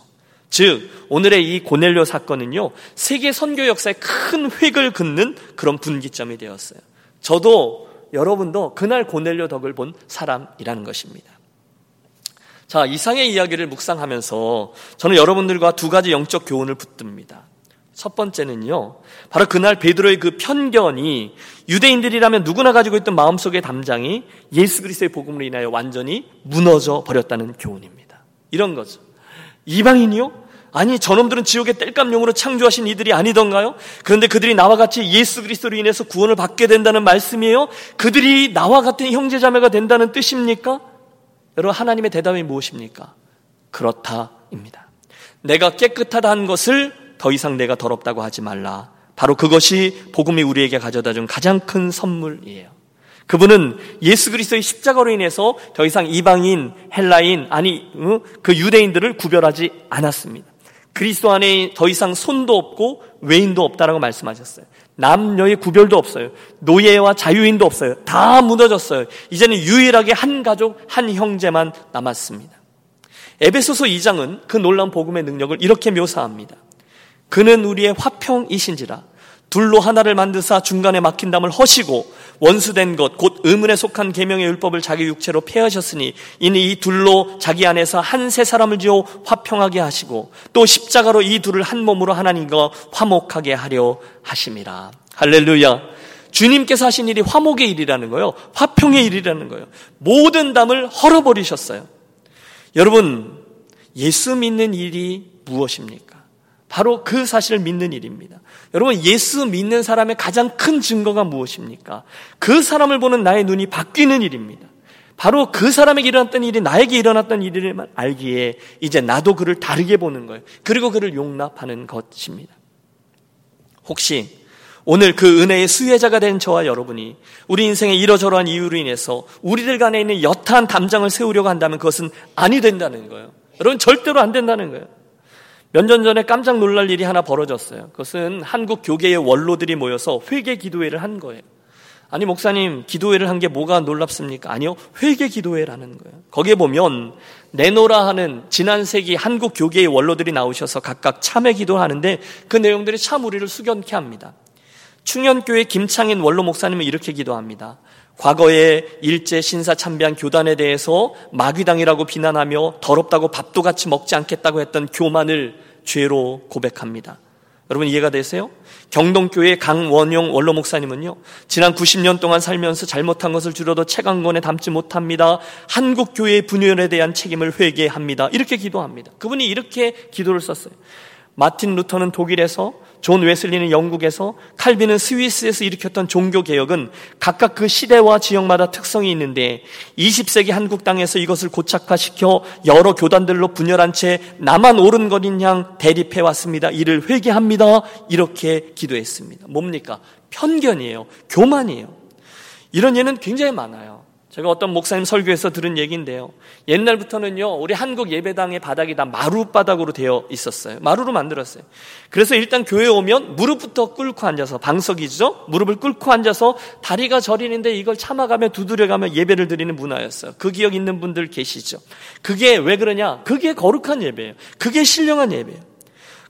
즉, 오늘의 이 고넬료 사건은요, 세계 선교 역사에 큰 획을 긋는 그런 분기점이 되었어요. 저도 여러분도 그날 고넬료 덕을 본 사람이라는 것입니다. 자, 이상의 이야기를 묵상하면서 저는 여러분들과 두 가지 영적 교훈을 붙듭니다. 첫 번째는요, 바로 그날 베드로의 그 편견이 유대인들이라면 누구나 가지고 있던 마음속의 담장이 예수 그리스도의 복음으로 인하여 완전히 무너져 버렸다는 교훈입니다. 이런 거죠. 이방인이요? 아니, 저놈들은 지옥의 땔감용으로 창조하신 이들이 아니던가요? 그런데 그들이 나와 같이 예수 그리스도로 인해서 구원을 받게 된다는 말씀이에요? 그들이 나와 같은 형제자매가 된다는 뜻입니까? 여러분, 하나님의 대답이 무엇입니까? 그렇다입니다. 내가 깨끗하다 한 것을 더 이상 내가 더럽다고 하지 말라. 바로 그것이 복음이 우리에게 가져다 준 가장 큰 선물이에요. 그분은 예수 그리스도의 십자가로 인해서 더 이상 이방인, 헬라인, 아니 그 유대인들을 구별하지 않았습니다. 그리스도 안에 더 이상 손도 없고 외인도 없다라고 말씀하셨어요. 남녀의 구별도 없어요. 노예와 자유인도 없어요. 다 무너졌어요. 이제는 유일하게 한 가족, 한 형제만 남았습니다. 에베소서 2장은 그 놀라운 복음의 능력을 이렇게 묘사합니다. 그는 우리의 화평이신지라 둘로 하나를 만드사 중간에 막힌 담을 허시고 원수된 것 곧 의문에 속한 계명의 율법을 자기 육체로 폐하셨으니 이니 이 둘로 자기 안에서 한 세 사람을 지어 화평하게 하시고 또 십자가로 이 둘을 한 몸으로 하나님과 화목하게 하려 하심이라 할렐루야. 주님께서 하신 일이 화목의 일이라는 거예요. 화평의 일이라는 거예요. 모든 담을 헐어버리셨어요. 여러분 예수 믿는 일이 무엇입니까? 바로 그 사실을 믿는 일입니다. 여러분, 예수 믿는 사람의 가장 큰 증거가 무엇입니까? 그 사람을 보는 나의 눈이 바뀌는 일입니다. 바로 그 사람에게 일어났던 일이 나에게 일어났던 일을 알기에 이제 나도 그를 다르게 보는 거예요. 그리고 그를 용납하는 것입니다. 혹시 오늘 그 은혜의 수혜자가 된 저와 여러분이 우리 인생의 이러저러한 이유로 인해서 우리들 간에 있는 여타한 담장을 세우려고 한다면 그것은 아니 된다는 거예요. 여러분 절대로 안 된다는 거예요. 몇 년 전에 깜짝 놀랄 일이 하나 벌어졌어요. 그것은 한국 교계의 원로들이 모여서 회개 기도회를 한 거예요. 아니 목사님 기도회를 한 게 뭐가 놀랍습니까? 아니요 회개 기도회라는 거예요. 거기에 보면 내노라 하는 지난 세기 한국 교계의 원로들이 나오셔서 각각 참회 기도하는데 그 내용들이 참 우리를 숙연케 합니다. 충현교회 김창인 원로 목사님은 이렇게 기도합니다. 과거에 일제 신사 참배한 교단에 대해서 마귀당이라고 비난하며 더럽다고 밥도 같이 먹지 않겠다고 했던 교만을 죄로 고백합니다. 여러분 이해가 되세요? 경동교회 강원용 원로 목사님은요, 지난 90년 동안 살면서 잘못한 것을 줄여도 책 한 권에 담지 못합니다. 한국교회의 분열에 대한 책임을 회개합니다. 이렇게 기도합니다. 그분이 이렇게 기도를 썼어요. 마틴 루터는 독일에서 존 웨슬리는 영국에서 칼빈은 스위스에서 일으켰던 종교 개혁은 각각 그 시대와 지역마다 특성이 있는데 20세기 한국 땅에서 이것을 고착화시켜 여러 교단들로 분열한 채 나만 옳은 것인 양 대립해 왔습니다. 이를 회개합니다. 이렇게 기도했습니다. 뭡니까? 편견이에요. 교만이에요. 이런 예는 굉장히 많아요. 제가 어떤 목사님 설교에서 들은 얘기인데요. 옛날부터는요, 우리 한국 예배당의 바닥이 다 마루바닥으로 되어 있었어요. 마루로 만들었어요. 그래서 일단 교회 오면 무릎부터 꿇고 앉아서, 방석이죠? 무릎을 꿇고 앉아서 다리가 저리는데 이걸 참아가며 두드려가며 예배를 드리는 문화였어요. 그 기억 있는 분들 계시죠? 그게 왜 그러냐? 그게 거룩한 예배예요. 그게 신령한 예배예요.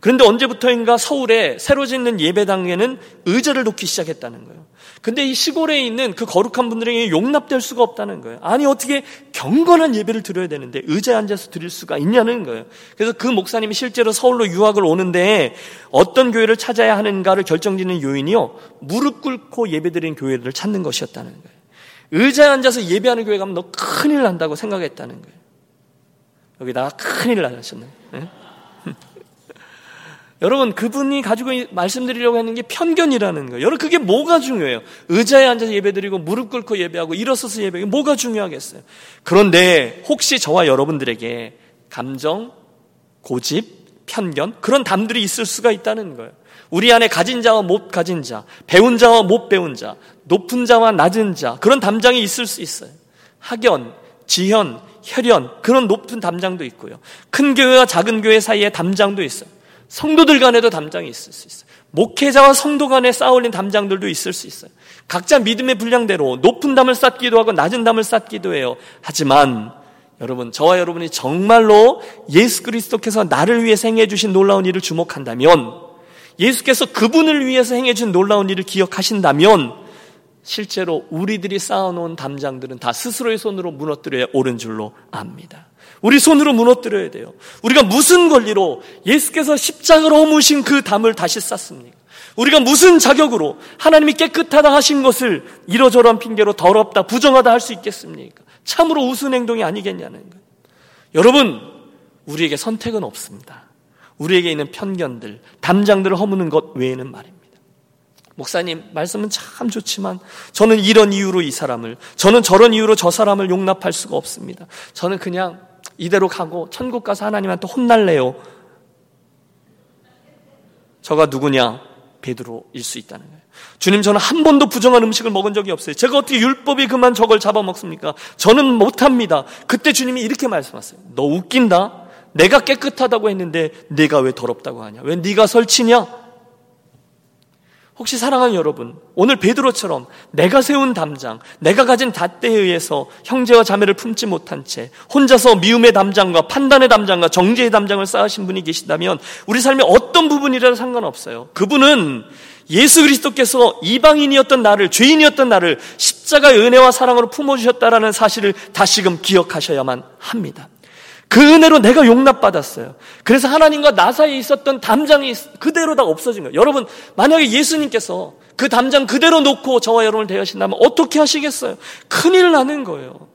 그런데 언제부터인가 서울에 새로 짓는 예배당에는 의자를 놓기 시작했다는 거예요. 근데 이 시골에 있는 그 거룩한 분들에게 용납될 수가 없다는 거예요. 아니 어떻게 경건한 예배를 드려야 되는데 의자에 앉아서 드릴 수가 있냐는 거예요. 그래서 그 목사님이 실제로 서울로 유학을 오는데 어떤 교회를 찾아야 하는가를 결정짓는 요인이요. 무릎 꿇고 예배드리는 교회를 찾는 것이었다는 거예요. 의자에 앉아서 예배하는 교회 가면 너 큰일 난다고 생각했다는 거예요. 여기다가 큰일 나셨네. 네? 여러분, 그분이 가지고 말씀드리려고 하는 게 편견이라는 거예요. 여러분, 그게 뭐가 중요해요? 의자에 앉아서 예배드리고 무릎 꿇고 예배하고 일어서서 예배하고 뭐가 중요하겠어요? 그런데 혹시 저와 여러분들에게 감정, 고집, 편견, 그런 담들이 있을 수가 있다는 거예요. 우리 안에 가진 자와 못 가진 자, 배운 자와 못 배운 자, 높은 자와 낮은 자, 그런 담장이 있을 수 있어요. 학연, 지현, 혈연, 그런 높은 담장도 있고요. 큰 교회와 작은 교회 사이에 담장도 있어요. 성도들 간에도 담장이 있을 수 있어요. 목회자와 성도 간에 쌓아올린 담장들도 있을 수 있어요. 각자 믿음의 분량대로 높은 담을 쌓기도 하고 낮은 담을 쌓기도 해요. 하지만 여러분, 저와 여러분이 정말로 예수 그리스도께서 나를 위해서 행해 주신 놀라운 일을 주목한다면 예수께서 그분을 위해서 행해 준 놀라운 일을 기억하신다면 실제로 우리들이 쌓아놓은 담장들은 다 스스로의 손으로 무너뜨려야 옳은 줄로 압니다. 우리 손으로 무너뜨려야 돼요. 우리가 무슨 권리로 예수께서 십자가로 허무신 그 담을 다시 쌓습니까? 우리가 무슨 자격으로 하나님이 깨끗하다 하신 것을 이러저러한 핑계로 더럽다, 부정하다 할 수 있겠습니까? 참으로 우스운 행동이 아니겠냐는 거예요. 여러분, 우리에게 선택은 없습니다. 우리에게 있는 편견들, 담장들을 허무는 것 외에는 말입니다. 목사님, 말씀은 참 좋지만 저는 이런 이유로 이 사람을, 저는 저런 이유로 저 사람을 용납할 수가 없습니다. 저는 그냥 이대로 가고 천국 가서 하나님한테 혼날래요. 저가 누구냐? 베드로일 수 있다는 거예요. 주님 저는 한 번도 부정한 음식을 먹은 적이 없어요. 제가 어떻게 율법이 그만 저걸 잡아먹습니까? 저는 못합니다. 그때 주님이 이렇게 말씀하세요. 너 웃긴다. 내가 깨끗하다고 했는데 내가 왜 더럽다고 하냐? 왜 네가 설치냐? 혹시 사랑하는 여러분, 오늘 베드로처럼 내가 세운 담장, 내가 가진 잣대에 의해서 형제와 자매를 품지 못한 채 혼자서 미움의 담장과 판단의 담장과 정죄의 담장을 쌓으신 분이 계신다면 우리 삶의 어떤 부분이라도 상관없어요. 그분은 예수 그리스도께서 이방인이었던 나를, 죄인이었던 나를 십자가의 은혜와 사랑으로 품어주셨다라는 사실을 다시금 기억하셔야만 합니다. 그 은혜로 내가 용납받았어요. 그래서 하나님과 나 사이에 있었던 담장이 그대로 다 없어진 거예요. 여러분, 만약에 예수님께서 그 담장 그대로 놓고 저와 여러분을 대하신다면 어떻게 하시겠어요? 큰일 나는 거예요.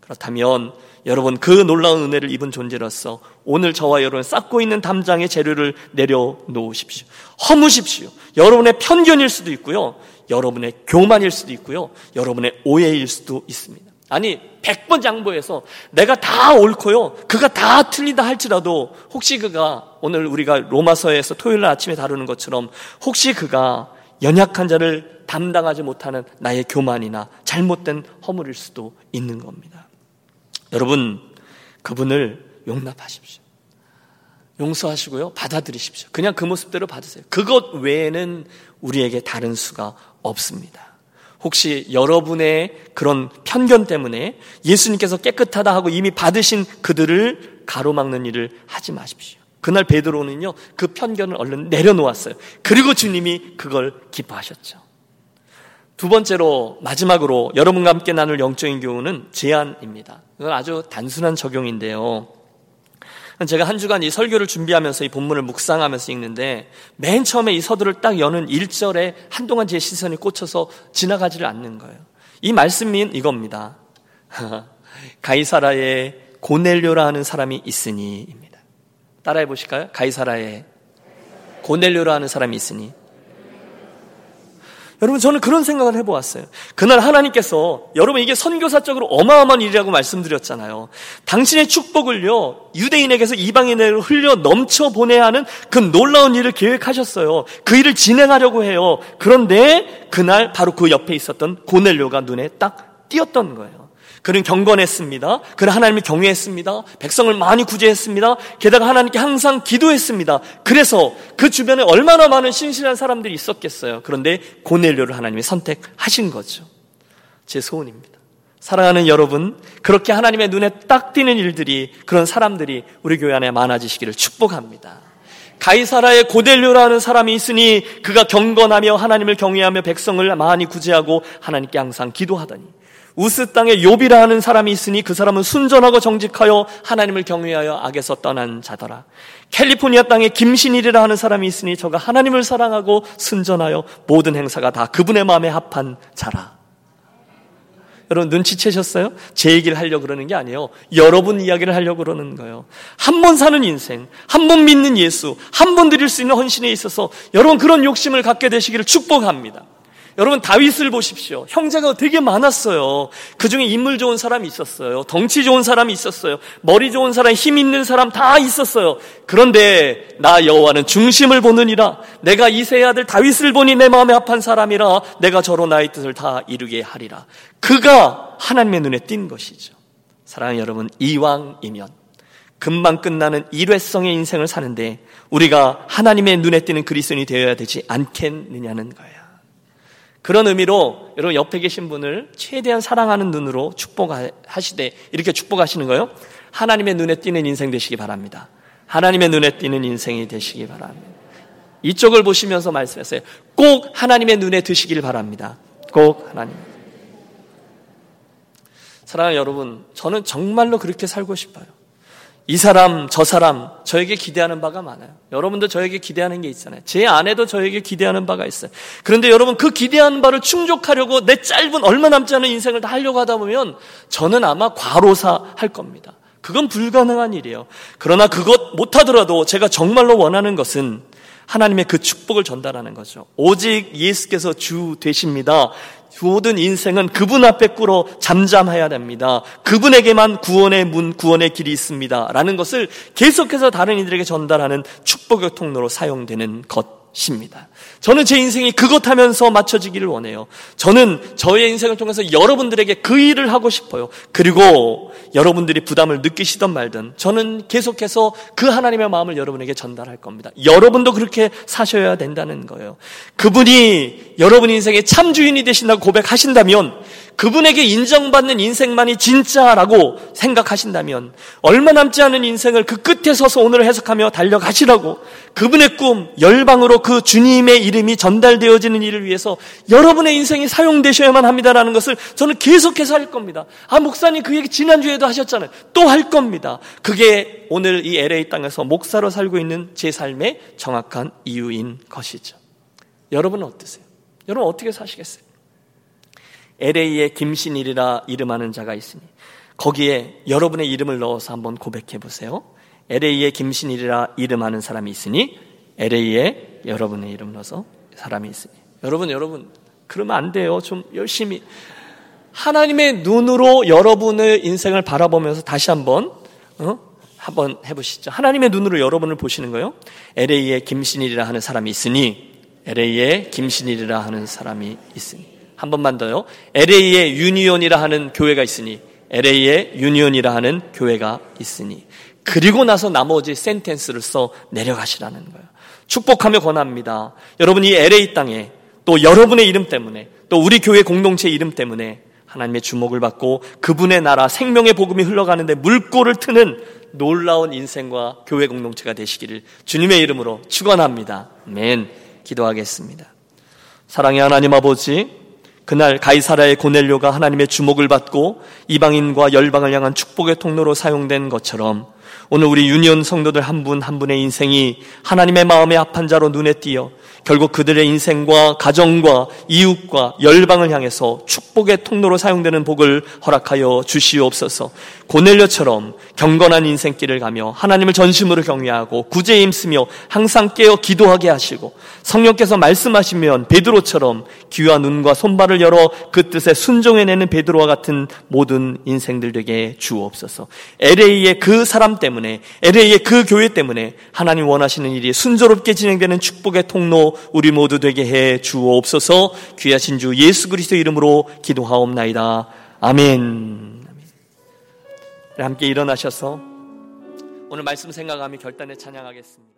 그렇다면 여러분 그 놀라운 은혜를 입은 존재로서 오늘 저와 여러분 쌓고 있는 담장의 재료를 내려놓으십시오. 허무십시오. 여러분의 편견일 수도 있고요. 여러분의 교만일 수도 있고요. 여러분의 오해일 수도 있습니다. 아니, 100번 양보해서 내가 다 옳고요. 그가 다 틀리다 할지라도 혹시 그가 오늘 우리가 로마서에서 토요일 날 아침에 다루는 것처럼 혹시 그가 연약한 자를 담당하지 못하는 나의 교만이나 잘못된 허물일 수도 있는 겁니다. 여러분, 그분을 용납하십시오. 용서하시고요. 받아들이십시오. 그냥 그 모습대로 받으세요. 그것 외에는 우리에게 다른 수가 없습니다. 혹시 여러분의 그런 편견 때문에 예수님께서 깨끗하다 하고 이미 받으신 그들을 가로막는 일을 하지 마십시오. 그날 베드로는요, 그 편견을 얼른 내려놓았어요. 그리고 주님이 그걸 기뻐하셨죠. 두 번째로, 마지막으로 여러분과 함께 나눌 영적인 교훈은 제안입니다. 이건 아주 단순한 적용인데요. 제가 한 주간 이 설교를 준비하면서 이 본문을 묵상하면서 읽는데 맨 처음에 이 서두를 딱 여는 1절에 한동안 제 시선이 꽂혀서 지나가지를 않는 거예요. 이 말씀인 이겁니다. (laughs) 가이사라에 고넬료라 하는 사람이 있으니입니다. 따라해 보실까요? 가이사라에 고넬료라는 사람이 있으니 여러분 저는 그런 생각을 해보았어요. 그날 하나님께서 여러분 이게 선교사적으로 어마어마한 일이라고 말씀드렸잖아요. 당신의 축복을요 유대인에게서 이방인에게 흘려 넘쳐 보내야 하는 그 놀라운 일을 계획하셨어요. 그 일을 진행하려고 해요. 그런데 그날 바로 그 옆에 있었던 고넬료가 눈에 딱 띄었던 거예요. 그는 경건했습니다. 그는 하나님을 경외했습니다. 백성을 많이 구제했습니다. 게다가 하나님께 항상 기도했습니다. 그래서 그 주변에 얼마나 많은 신실한 사람들이 있었겠어요. 그런데 고넬료를 하나님이 선택하신 거죠. 제 소원입니다. 사랑하는 여러분, 그렇게 하나님의 눈에 딱 띄는 일들이 그런 사람들이 우리 교회 안에 많아지시기를 축복합니다. 가이사라의 고델료라는 사람이 있으니 그가 경건하며 하나님을 경외하며 백성을 많이 구제하고 하나님께 항상 기도하더니 우스 땅에 욥이라 하는 사람이 있으니 그 사람은 순전하고 정직하여 하나님을 경외하여 악에서 떠난 자더라. 캘리포니아 땅에 김신일이라 하는 사람이 있으니 저가 하나님을 사랑하고 순전하여 모든 행사가 다 그분의 마음에 합한 자라. 여러분 눈치채셨어요? 제 얘기를 하려고 그러는 게 아니에요. 여러분 이야기를 하려고 그러는 거예요. 한 번 사는 인생, 한 번 믿는 예수, 한 번 드릴 수 있는 헌신에 있어서 여러분 그런 욕심을 갖게 되시기를 축복합니다. 여러분 다윗을 보십시오. 형제가 되게 많았어요. 그 중에 인물 좋은 사람이 있었어요. 덩치 좋은 사람이 있었어요. 머리 좋은 사람, 힘 있는 사람 다 있었어요. 그런데 나 여호와는 중심을 보느니라. 내가 이세의 아들 다윗을 보니 내 마음에 합한 사람이라. 내가 저로 나의 뜻을 다 이루게 하리라. 그가 하나님의 눈에 띈 것이죠. 사랑하는 여러분, 이왕이면 금방 끝나는 일회성의 인생을 사는데 우리가 하나님의 눈에 띄는 그리스도인이 되어야 되지 않겠느냐는 거예요. 그런 의미로 여러분 옆에 계신 분을 최대한 사랑하는 눈으로 축복하시되 이렇게 축복하시는 거요. 하나님의 눈에 띄는 인생 되시기 바랍니다. 하나님의 눈에 띄는 인생이 되시기 바랍니다. 이쪽을 보시면서 말씀하세요. 꼭 하나님의 눈에 드시길 바랍니다. 꼭 하나님. 사랑하는 여러분, 저는 정말로 그렇게 살고 싶어요. 이 사람, 저 사람, 저에게 기대하는 바가 많아요. 여러분도 저에게 기대하는 게 있잖아요. 제 아내도 저에게 기대하는 바가 있어요. 그런데 여러분 그 기대하는 바를 충족하려고 내 짧은 얼마 남지 않은 인생을 다 하려고 하다 보면 저는 아마 과로사 할 겁니다. 그건 불가능한 일이에요. 그러나 그것 못하더라도 제가 정말로 원하는 것은 하나님의 그 축복을 전달하는 거죠. 오직 예수께서 주 되십니다. 모든 인생은 그분 앞에 꿇어 잠잠해야 됩니다. 그분에게만 구원의 문, 구원의 길이 있습니다. 라는 것을 계속해서 다른 이들에게 전달하는 축복의 통로로 사용되는 것 입니다. 저는 제 인생이 그것 하면서 맞춰지기를 원해요. 저는 저의 인생을 통해서 여러분들에게 그 일을 하고 싶어요. 그리고 여러분들이 부담을 느끼시던 말든 저는 계속해서 그 하나님의 마음을 여러분에게 전달할 겁니다. 여러분도 그렇게 사셔야 된다는 거예요. 그분이 여러분 인생의 참 주인이 되신다고 고백하신다면 그분에게 인정받는 인생만이 진짜라고 생각하신다면 얼마 남지 않은 인생을 그 끝에 서서 오늘 해석하며 달려가시라고 그분의 꿈, 열방으로 그 주님의 이름이 전달되어지는 일을 위해서 여러분의 인생이 사용되셔야만 합니다라는 것을 저는 계속해서 할 겁니다. 아, 목사님 그 얘기 지난주에도 하셨잖아요. 또 할 겁니다. 그게 오늘 이 LA 땅에서 목사로 살고 있는 제 삶의 정확한 이유인 것이죠. 여러분은 어떠세요? 여러분 어떻게 사시겠어요? LA에 김신일이라 이름하는 자가 있으니 거기에 여러분의 이름을 넣어서 한번 고백해 보세요. LA에 김신일이라 이름하는 사람이 있으니 LA에 여러분의 이름 넣어서 사람이 있으니 여러분 여러분 그러면 안 돼요. 좀 열심히 하나님의 눈으로 여러분의 인생을 바라보면서 다시 한번 어? 한번 해보시죠. 하나님의 눈으로 여러분을 보시는 거예요. LA에 김신일이라 하는 사람이 있으니 LA에 김신일이라 하는 사람이 있으니 한 번만 더요. LA에 유니온이라 하는 교회가 있으니 LA에 유니온이라 하는 교회가 있으니 그리고 나서 나머지 센텐스를 써 내려가시라는 거예요. 축복하며 권합니다. 여러분 이 LA 땅에 또 여러분의 이름 때문에 또 우리 교회 공동체 이름 때문에 하나님의 주목을 받고 그분의 나라 생명의 복음이 흘러가는데 물꼬를 트는 놀라운 인생과 교회 공동체가 되시기를 주님의 이름으로 축원합니다. 맨 기도하겠습니다. 사랑의 하나님 아버지 그날 가이사라의 고넬료가 하나님의 주목을 받고 이방인과 열방을 향한 축복의 통로로 사용된 것처럼 오늘 우리 유니온 성도들 한 분한 한 분의 인생이 하나님의 마음에 합한 자로 눈에 띄어 결국 그들의 인생과 가정과 이웃과 열방을 향해서 축복의 통로로 사용되는 복을 허락하여 주시옵소서. 고넬료처럼 경건한 인생길을 가며 하나님을 전심으로 경외하고 구제에 힘쓰며 항상 깨어 기도하게 하시고 성령께서 말씀하시면 베드로처럼 귀와 눈과 손발을 열어 그 뜻에 순종해내는 베드로와 같은 모든 인생들 되게 주옵소서. LA의 그 사람 때문에 LA의 그 교회 때문에 하나님 원하시는 일이 순조롭게 진행되는 축복의 통로 우리 모두 되게 해 주옵소서. 귀하신 주 예수 그리스도 이름으로 기도하옵나이다. 아멘. 함께 일어나셔서 오늘 말씀 생각하며 결단에 찬양하겠습니다.